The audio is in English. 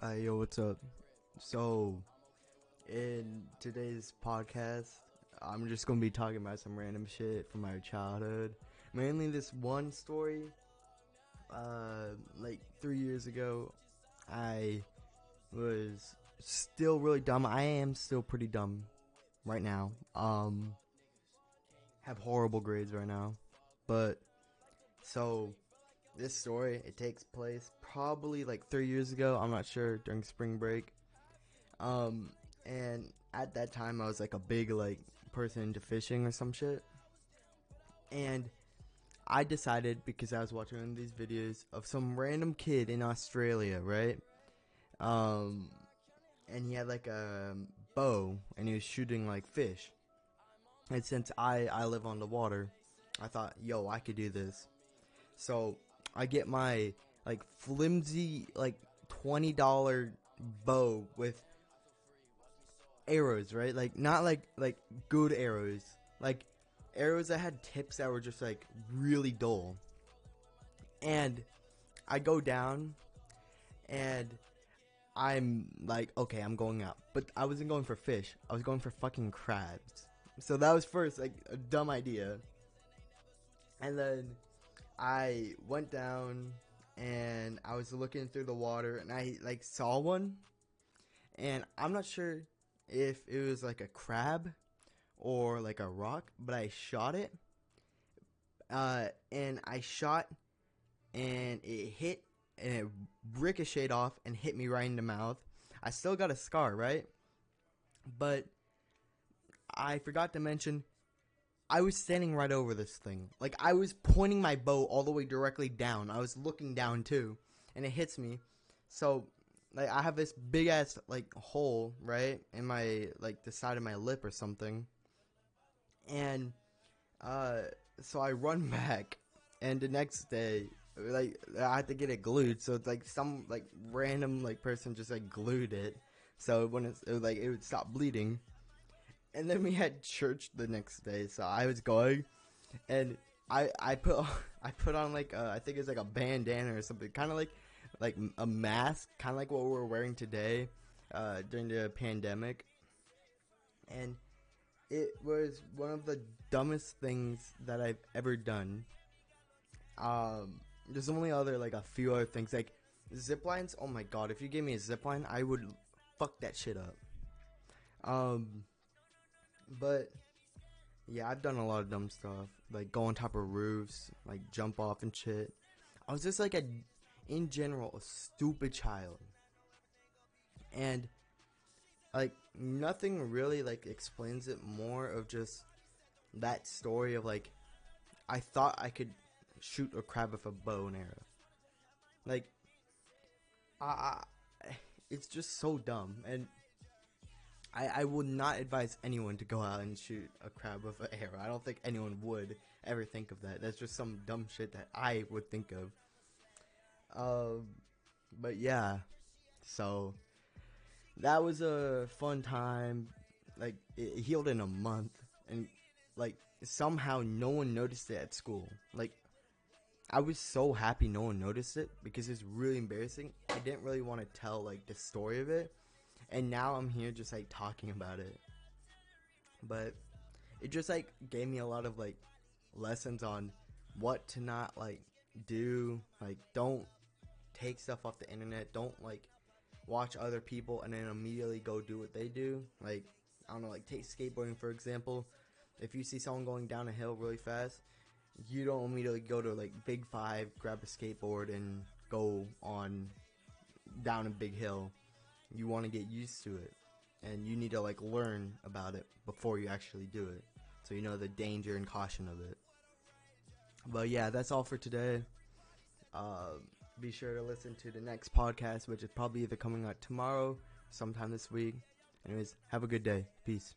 Hi, yo, what's up? So, in today's podcast, I'm just gonna be talking about some random shit from my childhood. Mainly this one story. Uh, like three years ago, I was still really dumb. I am still pretty dumb right now. Um, have horrible grades right now, but so this story it takes place probably like three years ago. I'm not sure during spring break. Um, and at that time I was like a big like person into fishing or some shit, and I decided because I was watching these videos of some random kid in Australia, right? Um, and he had like a bow and he was shooting like fish. And since I I live on the water, I thought, yo, I could do this. So I get my like flimsy like twenty dollar bow with arrows, right? Like not like like good arrows, like arrows that had tips that were just like really dull. And I go down and I'm like, okay, I'm going up. But I wasn't going for fish. I was going for fucking crabs. So that was first like a dumb idea. And then I went down and I was looking through the water and I like saw one. And I'm not sure if it was like a crab or like a rock, but I shot it. Uh, and I shot and it hit and it ricocheted off and hit me right in the mouth. I still got a scar, right? But I forgot to mention I was standing right over this thing. Like I was pointing my bow all the way directly down. I was looking down too, and it hits me. So like I have this big ass like hole right in my like the side of my lip or something, and uh, so I run back, and the next day like I had to get it glued. So it's like some like random like person just like glued it, so when it's it, like it would stop bleeding and then we had church the next day, so I was going, and I I put I put on like a, I think it's like a bandana or something, kind of like like a mask, kind of like what we're wearing today uh, during the pandemic, and it was one of the dumbest things that I've ever done. Um, there's only other like a few other things like zip lines. Oh my god, if you gave me a zip line, I would fuck that shit up. Um but yeah, I've done a lot of dumb stuff, like go on top of roofs, like jump off and shit. I was just like a, in general, a stupid child, and like nothing really like explains it more of just that story of like I thought I could shoot a crab with a bow and arrow. Like, I, I it's just so dumb and I, I would not advise anyone to go out and shoot a crab with an arrow. I don't think anyone would ever think of that. That's just some dumb shit that I would think of. Um, but yeah, so that was a fun time. Like it healed in a month, and like somehow no one noticed it at school. Like I was so happy no one noticed it because it's really embarrassing. I didn't really want to tell like the story of it and now I'm here just like talking about it. But it just like gave me a lot of like lessons on what to not like do. Like don't take stuff off the internet. Don't like watch other people and then immediately go do what they do. Like I don't know, like take skateboarding for example. If you see someone going down a hill really fast, you don't immediately go to like Big Five, grab a skateboard, and go on down a big hill you want to get used to it and you need to like learn about it before you actually do it so you know the danger and caution of it. But yeah that's all for today. Uh, be sure to listen to the next podcast which is probably either coming out tomorrow sometime this week. Anyways have a good day. Peace